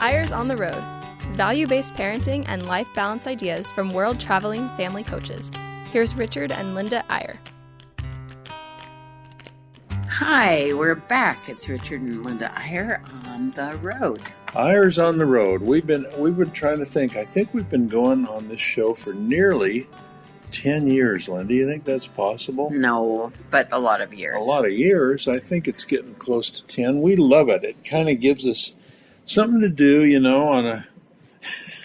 Eyres on the Road value based parenting and life balance ideas from world traveling family coaches. Here's Richard and Linda Eyre. Hi, we're back. It's Richard and Linda Eyre on the road. Eyres on the road. We've been we've been trying to think. I think we've been going on this show for nearly ten years. Linda, do you think that's possible? No, but a lot of years. A lot of years. I think it's getting close to ten. We love it. It kind of gives us something to do. You know, on a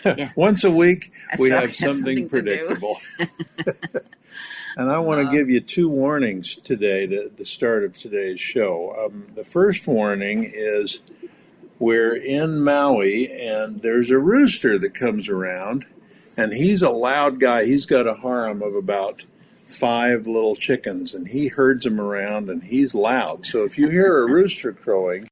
yeah. once a week we have something, something predictable. And I want to give you two warnings today to the start of today's show. Um, the first warning is we're in Maui and there's a rooster that comes around, and he's a loud guy. He's got a harem of about five little chickens, and he herds them around and he's loud. So if you hear a rooster crowing,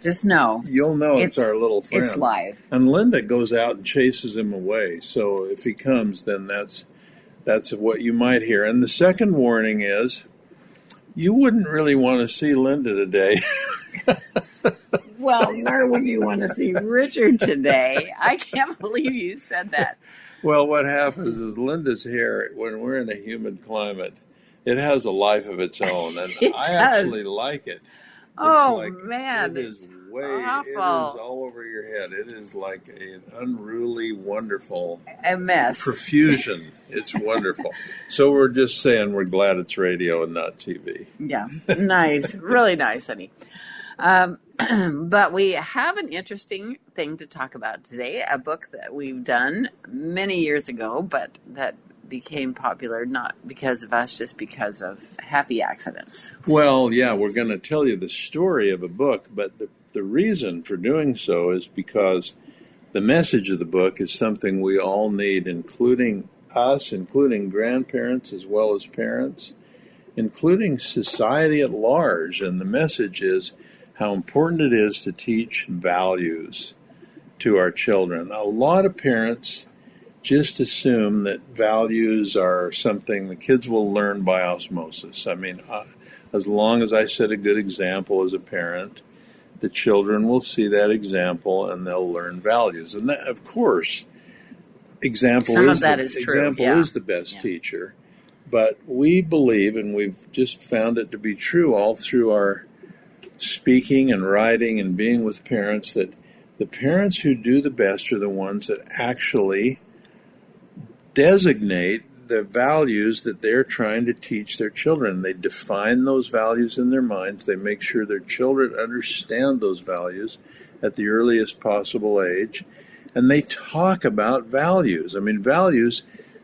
just know you'll know it's, it's, our little friend. It's live. And Linda goes out and chases him away. So if he comes, then that's that's what you might hear. And the second warning is you wouldn't really want to see Linda today. well, nor would you want to see Richard today. I can't believe you said that. Well, what happens is Linda's hair, when we're in a humid climate, it has a life of its own, and it I actually like it. Oh like, man, it is way. Awful. It is all over your head. It is like an unruly, wonderful a mess profusion. it's wonderful. So we're just saying we're glad it's radio and not TV. Yeah, nice, really nice, honey. Um, but we have an interesting thing to talk about today. A book that we've done many years ago, but that became popular not because of us, just because of happy accidents. Well, yeah, we're going to tell you the story of a book, but the the reason for doing so is because the message of the book is something we all need, including us, including grandparents as well as parents, including society at large. And the message is how important it is to teach values to our children. A lot of parents just assume that values are something the kids will learn by osmosis. I mean, uh, as long as I set a good example as a parent, the children will see that example and they'll learn values. And that, of course, example Some is the, is example yeah. is the best yeah. teacher. But we believe, and we've just found it to be true all through our speaking and writing and being with parents, that the parents who do the best are the ones that actually designate the values that they're trying to teach their children. They define those values in their minds. They make sure their children understand those values at the earliest possible age. And they talk about values. I mean, values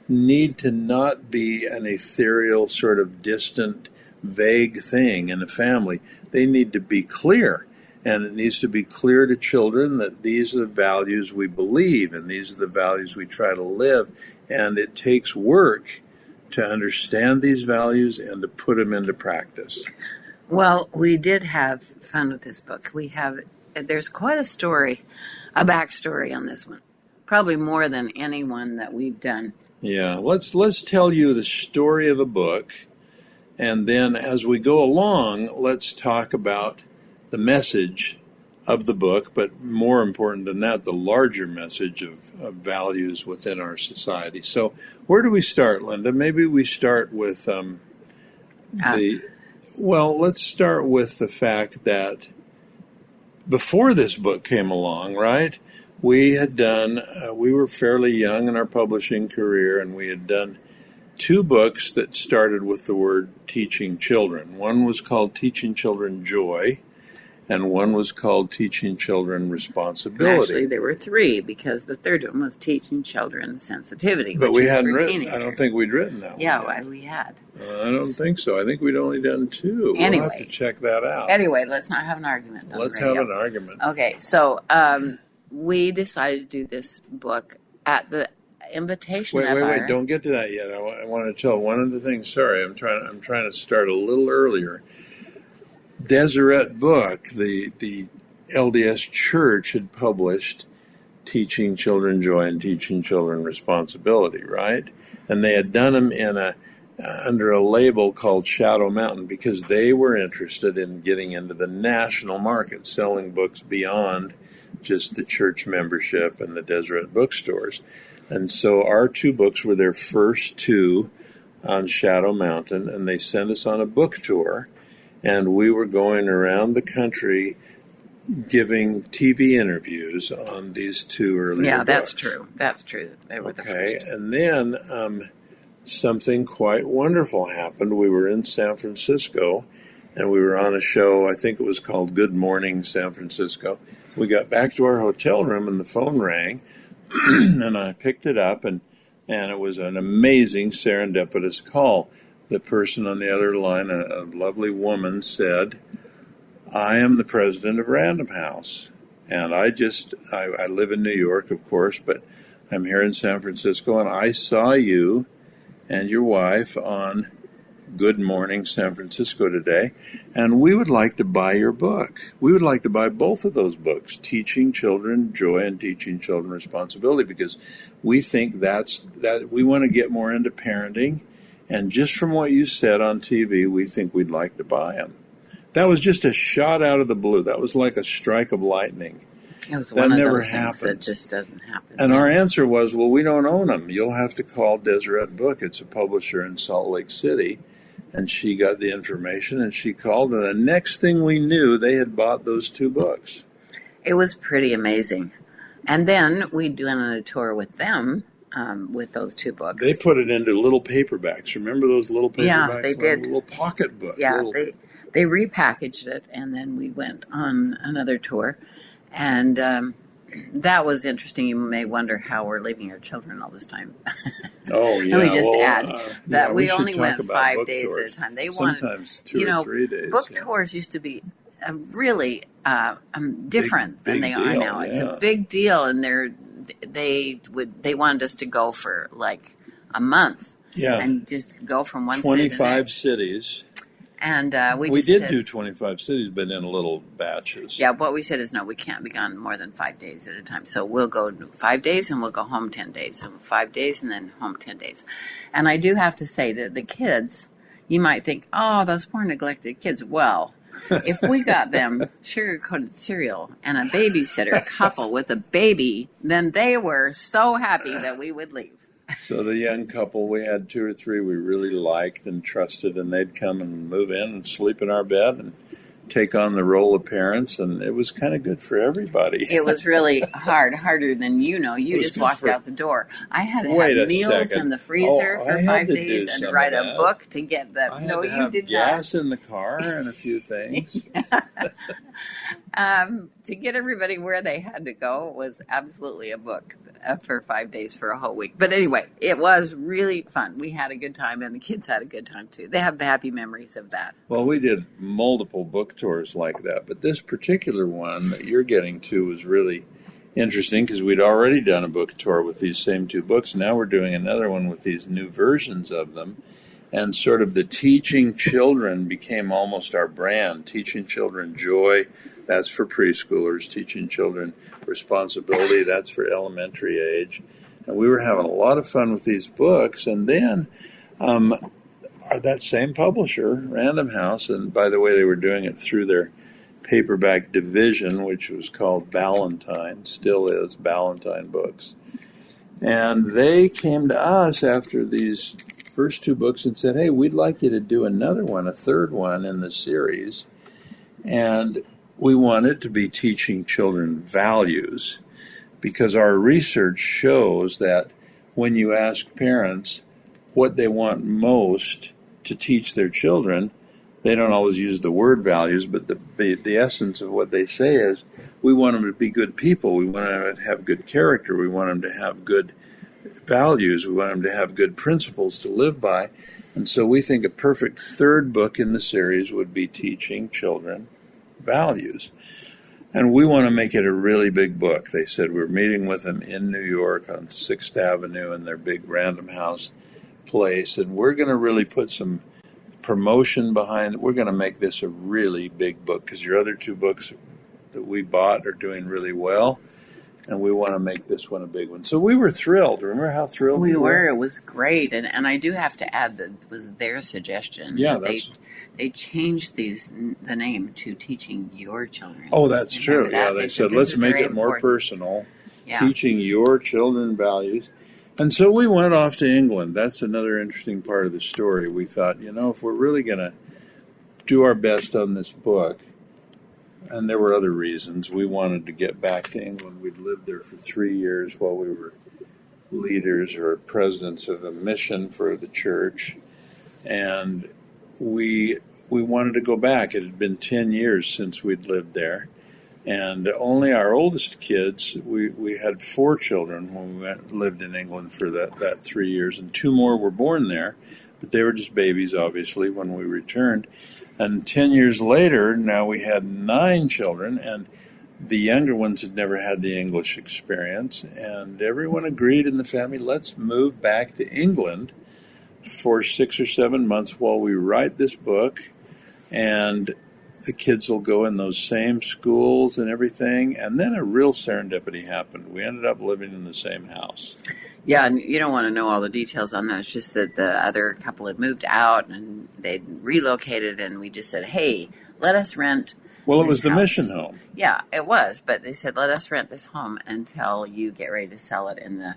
need to not be an ethereal, sort of distant, vague thing in a family. They need to be clear. And it needs to be clear to children that these are the values we believe and these are the values we try to live. And it takes work to understand these values and to put them into practice. Well, we did have fun with this book. We have, there's quite a story, a backstory on this one, probably more than any one that we've done. Yeah, let's let's tell you the story of a book, and then as we go along, let's talk about the message of the book, but more important than that, the larger message of, of, values within our society. So, where do we start, Linda? Maybe we start with um, uh. the. Well, let's start with the fact that before this book came along, right? We had done, uh, we were fairly young in our publishing career, and we had done two books that started with the word teaching children. One was called Teaching Children Joy, and one was called Teaching Children Responsibility. Actually, there were three because the third one was Teaching Children Sensitivity. But we hadn't written. I don't think we'd written that. Yeah, we had. Uh, I don't think so. I think we'd only done two. Anyway, we'll have to check that out. Anyway, let's not have an argument. Let's have an argument. Okay, so um, we decided to do this book at the invitation. Wait, wait, our... wait! Don't get to that yet. I, w- I want to tell one of the things. Sorry, I'm trying. I'm trying to start a little earlier Deseret Book, the the LDS Church had published Teaching Children Joy and Teaching Children Responsibility, right? And they had done them in a uh, under a label called Shadow Mountain because they were interested in getting into the national market, selling books beyond just the church membership and the Deseret bookstores. And so our two books were their first two on Shadow Mountain, and they sent us on a book tour. And we were going around the country giving TV interviews on these two earlier Yeah, that's books. true. That's true. They were the Okay, first. and then um, something quite wonderful happened. We were in San Francisco, and we were on a show. I think it was called Good Morning San Francisco. We got back to our hotel room, and the phone rang, and I picked it up, and and it was an amazing serendipitous call. The person on the other line, a, a lovely woman, said, "I am the president of Random House." And I just, I, I live in New York, of course, but I'm here in San Francisco, and I saw you and your wife on Good Morning San Francisco today, and we would like to buy your book. We would like to buy both of those books, Teaching Children Joy and Teaching Children Responsibility, because we think that's that we want to get more into parenting, and just from what you said on TV, we think we'd like to buy them. That was just a shot out of the blue. That was like a strike of lightning. It was That one of never things that just doesn't happen. And our answer was, well, we don't own them. You'll have to call Deseret Book. It's a publisher in Salt Lake City. And she got the information and she called. And the next thing we knew, they had bought those two books. It was pretty amazing. And then we went on a tour with them um, with those two books. They put it into little paperbacks. Remember those little paperbacks? Yeah, they did. Little pocket book. yeah, little- they they repackaged it, and then we went on another tour, and um, that was interesting. You may wonder how we're leaving our children all this time. oh, yeah. Let me just well, add uh, that yeah, we, should only went five days tours. at a time. They wanted two you or know, three days. book yeah. tours used to be really uh, um, different than big they are deal, now. It's yeah. a big deal, and they're they would they wanted us to go for like a month Yeah. and just go from one city to the 25 next. cities. And uh, we, We, did said, do 25 cities, but in little batches. Yeah, what we said is no, we can't be gone more than five days at a time. So we'll go five days and we'll go home 10 days. So five days and then home 10 days. And I do have to say that the kids, you might think, oh, those poor neglected kids. Well, if we got them sugar coated cereal and a babysitter couple with a baby, then they were so happy that we would leave. So the young couple, we had two or three we really liked and trusted, and they'd come and move in and sleep in our bed and take on the role of parents, and it was kind of good for everybody. It was really hard, harder than you know. You just walked for- out the door. I had to have meals second. in the freezer Oh, for five days and write a book to get the. I no, you did gas in the car and a few things. Um, to get everybody where they had to go was absolutely a book Uh, for five days for a whole week. But anyway, it was really fun. We had a good time, and the kids had a good time too. They have happy memories of that. Well, we did multiple book tours like that, but this particular one that you're getting to was really interesting because we'd already done a book tour with these same two books. Now we're doing another one with these new versions of them. And sort of the teaching children became almost our brand. Teaching children joy, that's for preschoolers. Teaching children responsibility, that's for elementary age. And we were having a lot of fun with these books. And then um, that same publisher, Random House, and by the way, they were doing it through their paperback division, which was called Ballantine, still is Ballantine Books. And they came to us after these first two books and said, Hey, we'd like you to do another one, a third one in the series. And we want it to be teaching children values because our research shows that when you ask parents what they want most to teach their children, they don't always use the word values, but the, the, the essence of what they say is we want them to be good people. We want them to have good character. We want them to have good values. We want them to have good principles to live by. And so we think a perfect third book in the series would be teaching children values. And we want to make it a really big book. They said we're meeting with them in New York on 6th Avenue in their big Random House place. And we're going to really put some promotion behind it. We're going to make this a really big book because your other two books that we bought are doing really well. And we want to make this one a big one. So we were thrilled. Remember how thrilled we were? It was great, and and I do have to add that it was their suggestion. Yeah, they they changed these the name to teaching your children. Oh, that's Remember true. that? Yeah, they said, said let's make it more important." personal. Yeah, teaching your children values. And so we went off to England. That's another interesting part of the story. We thought, you know, if we're really going to do our best on this book, and there were other reasons, we wanted to get back to England. We'd lived there for three years while we were leaders or presidents of a mission for the church, and we we wanted to go back. It had been ten years since we'd lived there, and only our oldest kids we, we had four children when we went, lived in england for that, that three years. And two more were born there but they were just babies obviously when we returned and 10 years later now we had nine children and the younger ones had never had the english experience and everyone agreed in the family let's move back to england for six or seven months while we write this book and the kids will go in those same schools and everything. And then a real serendipity happened. We ended up living in the same house. Yeah. And you don't want to know all the details on that. It's just that the other couple had moved out and they'd relocated, and we just said, "Hey, let us rent." Well, it was the house. mission home. Yeah, it was, but they said, "Let us rent this home until you get ready to sell it in the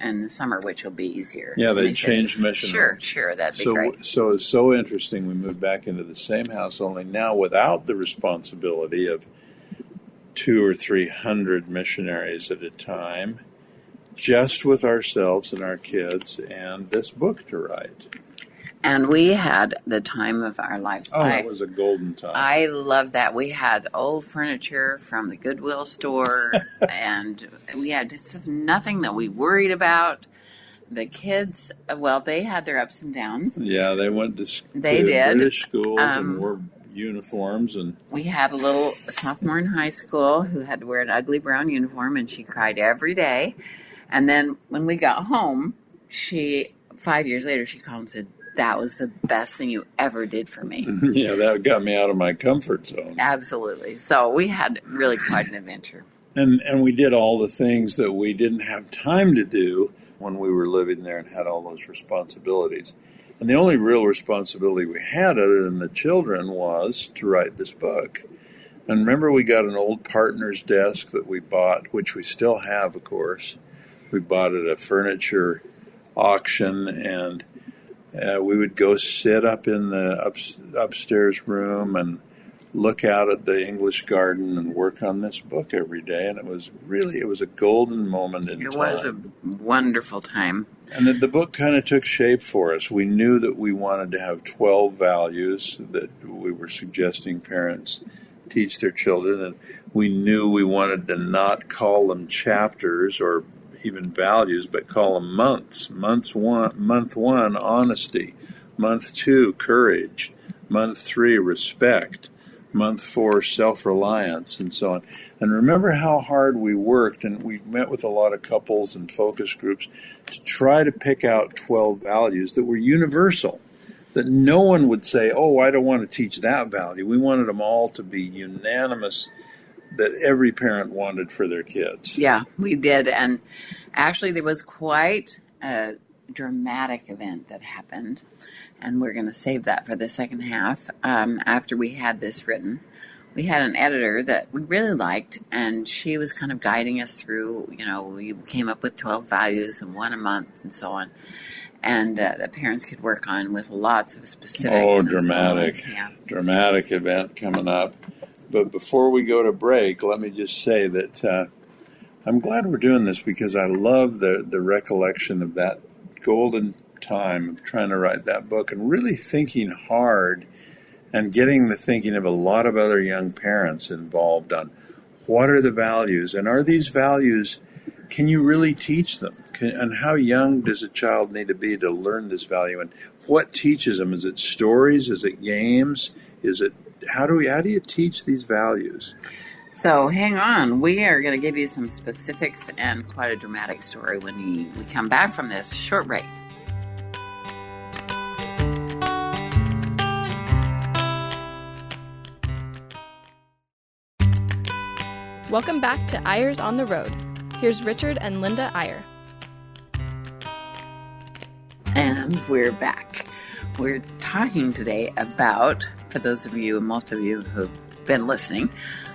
in the summer, which will be easier." Yeah, they said, changed mission Sure, homes. sure, that'd be So, great. so it's so interesting. We moved back into the same house, only now without the responsibility of two or three hundred missionaries at a time, just with ourselves and our kids and this book to write. And we had the time of our lives. Oh, I, that was a golden time. I love that. We had old furniture from the Goodwill store, and we had nothing that we worried about. The kids, well, they had their ups and downs. Yeah, they went to, s- They did. British schools Um, and wore uniforms and We had a little sophomore in high school who had to wear an ugly brown uniform, and she cried every day. And then when we got home, she five years later she called and said, "That was the best thing you ever did for me." yeah, that got me out of my comfort zone. Absolutely. So we had really quite an adventure. And and we did all the things that we didn't have time to do when we were living there and had all those responsibilities. And the only real responsibility we had other than the children was to write this book. And remember we got an old partner's desk that we bought, which we still have of course. We bought at a furniture auction and uh, we would go sit up in the up, upstairs room and look out at the English garden and work on this book every day. And it was really, it was a golden moment in It time. was a wonderful time. And the, the book kind of took shape for us. We knew that we wanted to have 12 values that we were suggesting parents teach their children. And we knew we wanted to not call them chapters or even values, but call them months. Months one, month one, honesty. Month two, courage. Month three, respect. Month four, self reliance, and so on. And remember how hard we worked, and we met with a lot of couples and focus groups to try to pick out 12 values that were universal, that no one would say, Oh, I don't want to teach that value. We wanted them all to be unanimous that every parent wanted for their kids. Yeah, we did. And actually, there was quite a dramatic event that happened. And we're going to save that for the second half. Um, after we had this written, we had an editor that we really liked, and she was kind of guiding us through. You know, we came up with 12 values and one a month and so on. And uh, the parents could work on with lots of specifics. Oh, and so dramatic. Yeah. dramatic event coming up. But before we go to break, let me just say that uh, I'm glad we're doing this because I love the, the recollection of that golden time of trying to write that book and really thinking hard and getting the thinking of a lot of other young parents involved on what are the values and are these values, can you really teach them? Can, and how young does a child need to be to learn this value and what teaches them? Is it stories? Is it games? Is it how do we how do you teach these values? So hang on. We are going to give you some specifics and quite a dramatic story when we, we come back from this short break. Welcome back to Eyres on the Road. Here's Richard and Linda Eyre. And we're back. We're talking today about, for those of you, most of you who've been listening,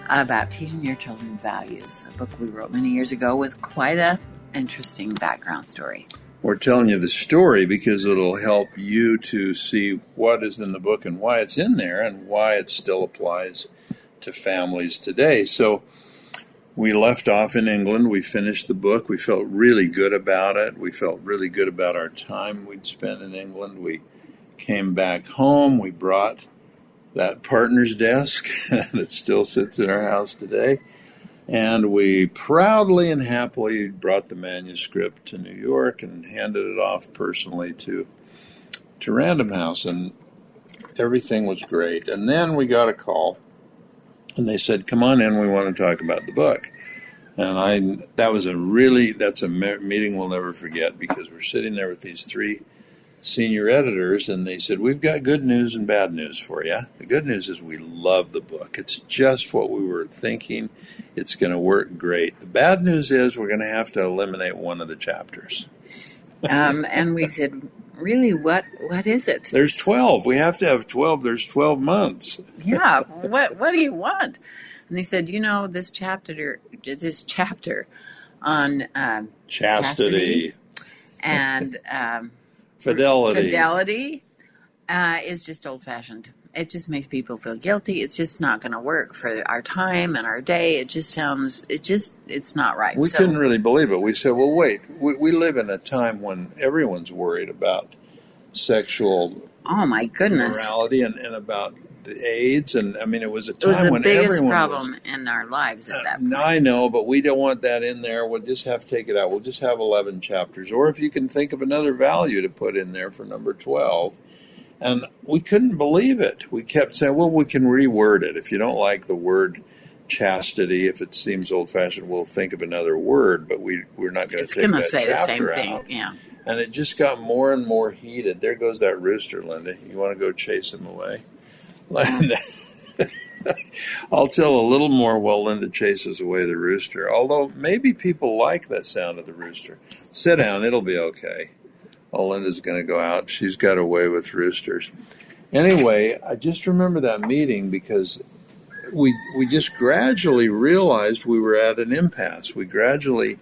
about teaching your children values, a book we wrote many years ago with quite a interesting background story. We're telling you the story because it'll help you to see what is in the book and why it's in there and why it still applies to families today. So we left off in England. We finished the book. We felt really good about it. We felt really good about our time we'd spent in England. We came back home. We brought that partner's desk that still sits in our house today. And we proudly and happily brought the manuscript to New York and handed it off personally to to Random House, and everything was great. And then we got a call, and they said, "Come on in, we want to talk about the book." And I that was a really that's a meeting we'll never forget because we're sitting there with these three senior editors, and they said, We've got good news and bad news for you. The good news is we love the book. It's just what we were thinking. It's going to work great. The bad news is we're going to have to eliminate one of the chapters. um, and we said, Really, what what is it? There's 12. We have to have 12. There's 12 months. yeah. What what do you want? And they said, you know, this chapter, this chapter on um, chastity, chastity and um, fidelity. Fidelity uh, is just old fashioned. It just makes people feel guilty. It's just not going to work for our time and our day. It just sounds, it just, it's not right. We so, couldn't really believe it. We said, well, wait, we, we live in a time when everyone's worried about sexual oh my goodness morality and, and about the AIDS, and I mean, it was a time when it was the when biggest problem was, in our lives at that uh, point. I know, but we don't want that in there. We'll just have to take it out. We'll just have eleven chapters, or if you can think of another value to put in there for number twelve. And we couldn't believe it. We kept saying, "Well, we can reword it. If you don't like the word chastity, if it seems old-fashioned, we'll think of another word." But we we're not going to take that say the same chapter thing. out. Yeah. And it just got more and more heated. There goes that rooster, Linda. You want to go chase him away? Linda. I'll tell a little more while Linda chases away the rooster. Although maybe people like that sound of the rooster. Sit down, it'll be okay. Oh, Linda's going to go out. She's got a way with roosters. Anyway, I just remember that meeting because we we just gradually realized we were at an impasse. We gradually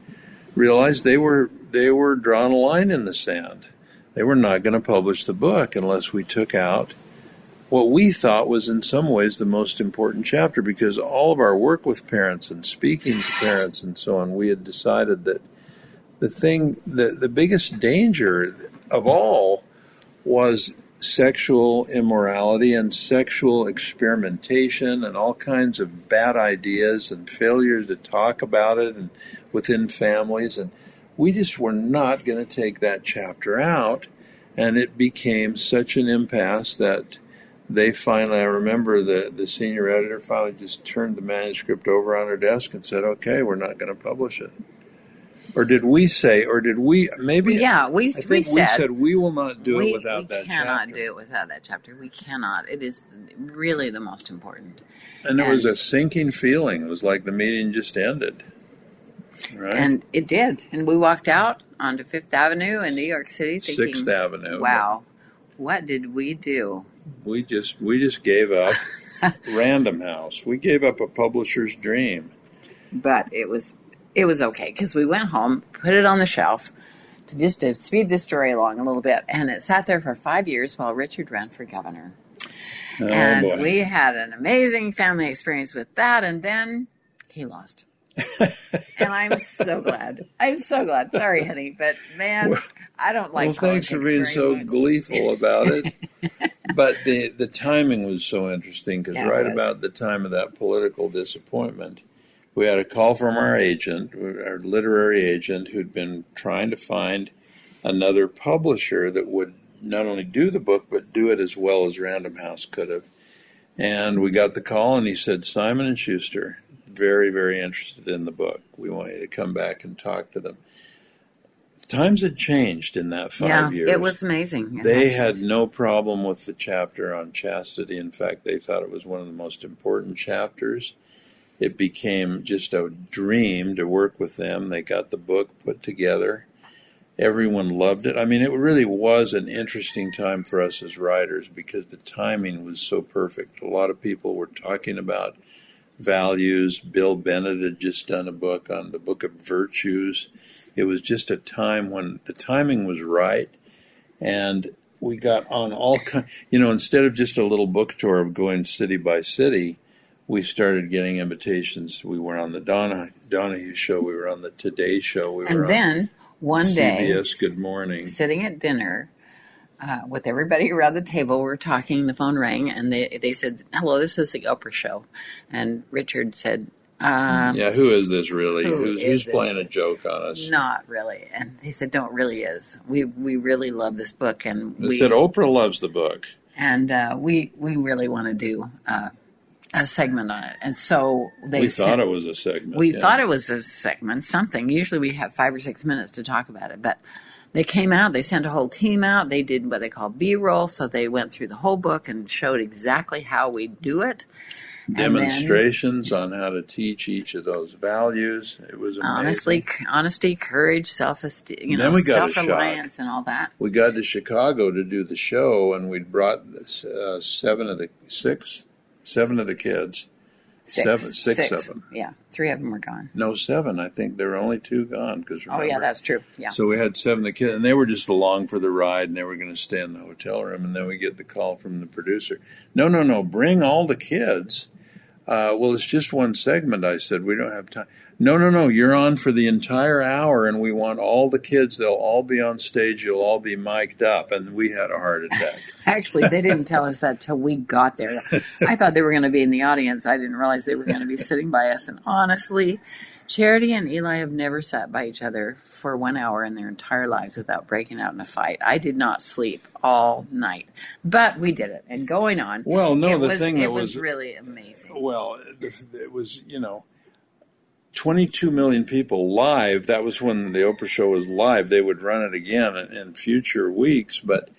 realized they were they were drawing a line in the sand. They were not going to publish the book unless we took out what we thought was in some ways the most important chapter because all of our work with parents and speaking to parents and so on, we had decided that the thing, the, the biggest danger of all was sexual immorality and sexual experimentation and all kinds of bad ideas and failure to talk about it and within families and we just were not going to take that chapter out and it became such an impasse that they finally, I remember the, the senior editor finally just turned the manuscript over on her desk and said, okay, we're not going to publish it. Or did we say, or did we, maybe? Yeah, we, I we said, we said we will not do we, it without that chapter. we cannot do it without that chapter. We cannot. It is really the most important. And it was a sinking feeling. It was like the meeting just ended. Right? And it did. And we walked out onto Fifth Avenue in New York City thinking, Sixth Avenue. wow, what did we do? We just we just gave up Random House. We gave up a publisher's dream. But it was it was okay because we went home, put it on the shelf to just to speed this story along a little bit, and it sat there for five years while Richard ran for governor. Oh, and boy. we had an amazing family experience with that, and then he lost. And I'm so glad. I'm so glad. Sorry, honey, but man, Well- I don't like. well, thanks for being so much. gleeful about it. but the the timing was so interesting because Yeah, right about the time of that political disappointment, we had a call from our agent, our literary agent, who'd been trying to find another publisher that would not only do the book but do it as well as Random House could have. And we got the call, and he said, "Simon and Schuster, very, very interested in the book. We want you to come back and talk to them." Times had changed in that five yeah, years. it was amazing. It They had- had no problem with the chapter on chastity. In fact, they thought it was one of the most important chapters. it became just a dream to work with them. They got the book put together. Everyone loved it. I mean, it really was an interesting time for us as writers because the timing was so perfect. A lot of people were talking about values. Bill Bennett had just done a book on the book of virtues. It was just a time when the timing was right, and we got on all kind. You know, instead of just a little book tour of going city by city, we started getting invitations. We were on the Donna Donahue show. We were on the Today show. We and were then one on day, CBS Good Morning. sitting at dinner uh, with everybody around the table, we're talking. The phone rang, and they they said, "Hello, this is the Oprah show," and Richard said. Um, Yeah, who is this really? Who who's who's this? playing a joke on us? Not really, and he said, "Don't really is. We we really love this book, and They we said Oprah loves the book. and uh, we we really want to do uh, a segment on it." And so they we sent- thought it was a segment. we yeah. thought it was a segment, something. Usually we have five or six minutes to talk about it, but they came out, they sent a whole team out, they did what they call B roll, so they went through the whole book and showed exactly how we do it. and then- demonstrations on how to teach each of those values. It was amazing. Honestly, honesty, courage, self esteem, you know, we self reliance, and all that. we got to Chicago to do the show, and we'd brought this, uh, seven of the six, seven of the kids. Six, Seven- six of them. Yeah, three of them were gone. No, seven. I think there were only two gone. Because Oh yeah, that's true. Yeah, So we had seven the kids, and they were just along for the ride, and they were going to stay in the hotel room. And then we get the call from the producer: "No, no, no, bring all the kids." Uh, well, it's just one segment. I said we don't have time. No, no, no, you're on for the entire hour, and we want all the kids. They'll all be on stage. You'll all be mic'd up, and we had a heart attack. actually, they didn't tell us that till we got there. I thought they were going to be in the audience. I didn't realize they were going to be sitting by us. And honestly, Charity and Eli have never sat by each other for one hour in their entire lives without breaking out in a fight. I did not sleep all night, but we did it. And going on, well, no, it the was thing that was was really amazing. Well, it was, you know, 22 million people live. That was when the Oprah show was live. They would run it again in, future weeks. But,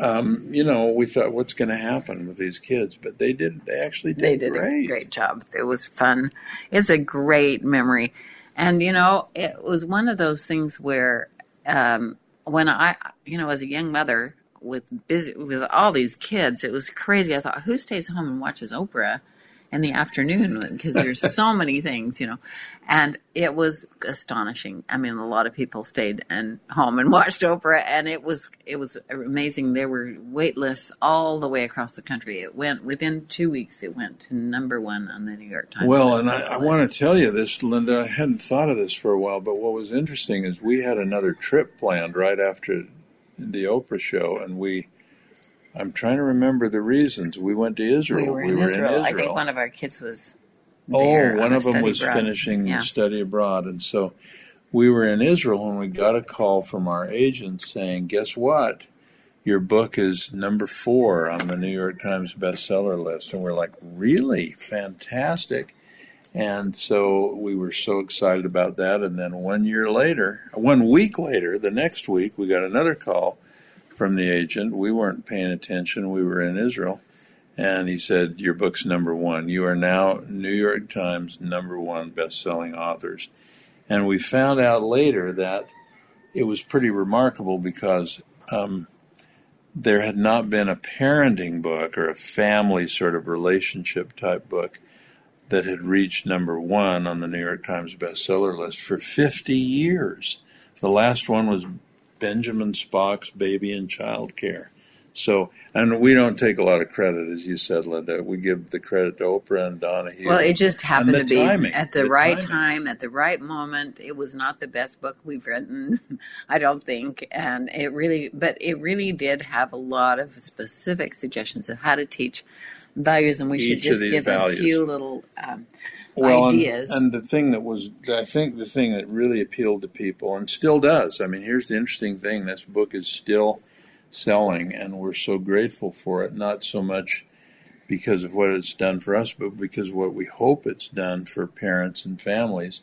um, you know, we thought, what's going to happen with these kids? But they did, they actually did, They did great. a great job. It was fun. It's a great memory. And, you know, it was one of those things where um, when I, you know, as a young mother with busy with all these kids, it was crazy. I thought, who stays home and watches Oprah in the afternoon? Because there's so many things, you know. And it was astonishing. I mean, a lot of people stayed and home and watched Oprah, and it was it was amazing. There were wait lists all the way across the country. It went within two weeks. It went to number one on the New York Times. Well, and I, I want to tell you this, Linda. I hadn't thought of this for a while, but what was interesting is we had another trip planned right after the Oprah show, and we. I'm trying to remember the reasons. We went to Israel. We were, in, Israel. I think one of our kids was. Oh, one on of them was abroad. finishing Yeah. study abroad, and so we were in Israel when we got a call from our agent saying, "Guess what? Your book is number four on the New York Times bestseller list." And we're like, "Really? Fantastic!" And so we were so excited about that. And then one year later, one week later, the next week, we got another call from the agent. We weren't paying attention. We were in Israel. And he said, Your book's number one. You are now New York Times number one best selling authors. And we found out later that it was pretty remarkable because um, there had not been a parenting book or a family sort of relationship type book that had reached number one on the New York Times bestseller list for 50 years. The last one was Benjamin Spock's Baby and Child Care. So, and we don't take a lot of credit, as you said, Linda. We give the credit to Oprah and Donahue. Well, it just happened to be timing, at the, the right timing. time, at the right moment. It was not the best book we've written, I don't think, and it really, but it really did have a lot of specific suggestions of how to teach values, and we should Each of just give values. a few little um, well, and- ideas. And, the thing that was, I think, the thing that really appealed to people, and still does. I mean, here's the interesting thing: this book is still selling, and we're so grateful for it. Not so much because of what it's done for us, but because of what we hope it's done for parents and families.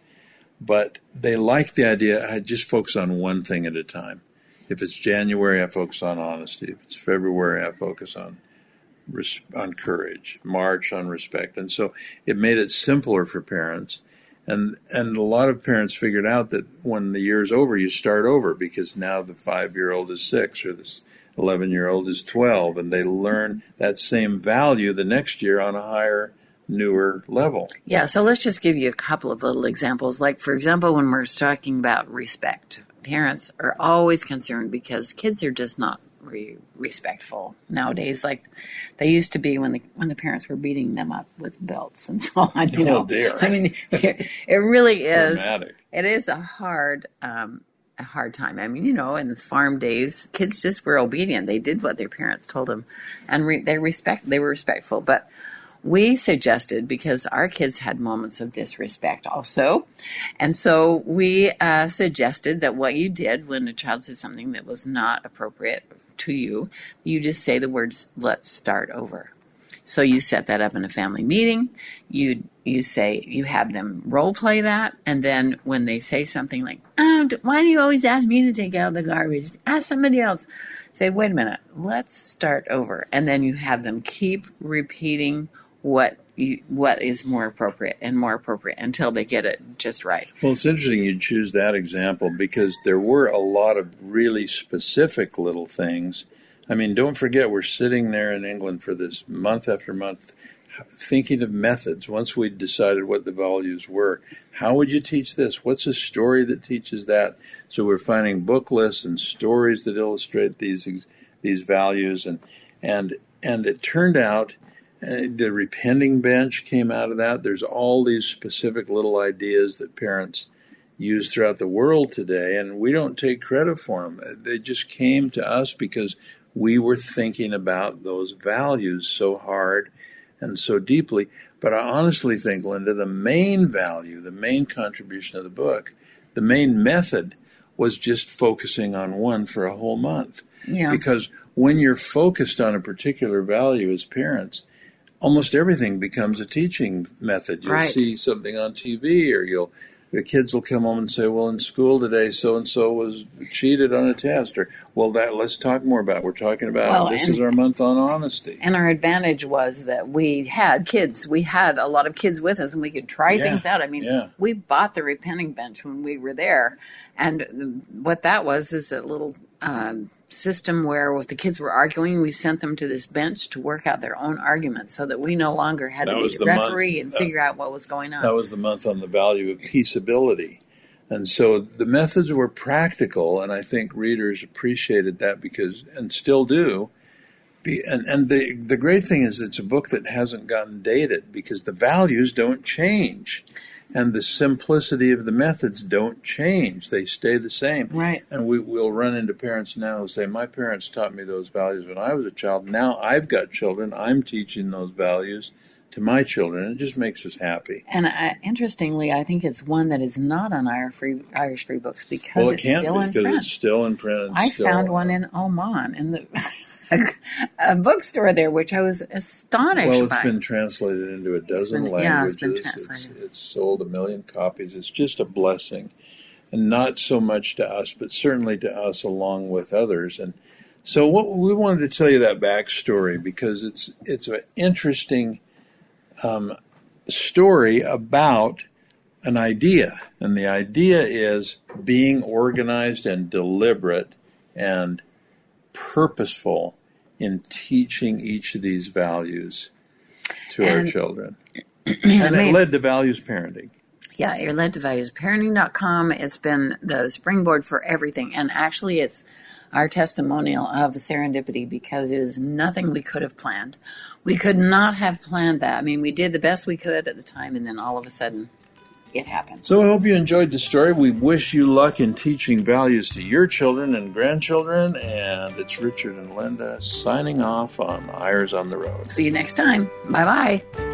But they like the idea. I just focus on one thing at a time. If it's January, I focus on honesty. If it's February, I focus on res- on courage, march on respect, and so it made it simpler for parents. And and a lot of parents figured out that when the year's over, you start over because now the five year old is six or the eleven year old is twelve, and they learn that same value the next year on a higher newer level. Yeah, so let's just give you a couple of little examples. Like, for example, when we're talking about respect, parents are always concerned because kids are just not re- respectful nowadays, like they used to be when the when the parents were beating them up with belts and so on. You Oh, know, dear. I mean, it, it really is. Dramatic. It is a hard. Um, a hard time. I mean, you know, in the farm days, kids just were obedient. They did what their parents told them, and re- they respect. They were respectful. But we suggested because our kids had moments of disrespect also, and so we uh, suggested that what you did when a child said something that was not appropriate to you, you just say the words "Let's start over." So you set that up in a family meeting. You you say you have them role play that, and then when they say something like, oh, "Why do you always ask me to take out the garbage? Ask somebody else." Say, "Wait a minute, let's start over," and then you have them keep repeating what you, what is more appropriate and more appropriate until they get it just right. Well, it's interesting you choose that example because there were a lot of really specific little things. I mean, don't forget, we're sitting there in England for this month after month thinking of methods. Once we decided what the values were, how would you teach this? What's a story that teaches that? So we're finding book lists and stories that illustrate these these values, and and and it turned out uh, the repenting bench came out of that. There's all these specific little ideas that parents use throughout the world today, and we don't take credit for them. They just came to us because we were thinking about those values so hard and so deeply. But I honestly think, Linda, the main value, the main contribution of the book, the main method was just focusing on one for a whole month. Yeah. Because when you're focused on a particular value as parents, almost everything becomes a teaching method. You'll Right. see something on TV, or you'll the kids will come home and say, "Well, in school today, so and so was cheated on a test," or "Well, that let's talk more about. It. We're talking about Well, this and- is our month on honesty." And our advantage was that we had kids. We had a lot of kids with us, and we could try Yeah, things out. I mean, yeah. we bought the repenting bench when we were there, and what that was is a little um, system where, if the kids were arguing, we sent them to this bench to work out their own arguments, so that we no longer had That to be the the month- referee and figure out what was going on. That was the month on the value of peaceability. And so the methods were practical, and I think readers appreciated that because, and still do. Be, and and the, the great thing is it's a book that hasn't gotten dated because the values don't change. And the simplicity of the methods don't change. They stay the same. Right. And we will run into parents now who say, My parents taught me those values when I was a child. Now I've got children. I'm teaching those values to my children. It just makes us happy. And I, interestingly, I think it's one that is not on Irish Free, Irish Free Books because Well, it it's can't still be in because print. it's still in print. and I found one in Oman in the a bookstore there, which I was astonished Well, it's by. been translated into a dozen been- yeah, it's languages. been it's, translated. it's sold a million copies. It's just a blessing, and not so much to us, but certainly to us along with others. And so, what we wanted to tell you that backstory because it's it's an interesting um, story about an idea, and the idea is being organized and deliberate and purposeful in teaching each of these values to our children. And it led to values parenting. Yeah, you're led to values. Parenting.com, it's been the springboard for everything. And actually, it's our testimonial of serendipity because it is nothing we could have planned. We could not have planned that. I mean, we did the best we could at the time, and then all of a sudden, it happened. So I hope you enjoyed the story. We wish you luck in teaching values to your children and grandchildren. And it's Richard and Linda signing off on Eyres on the Road. See you next time. Bye bye.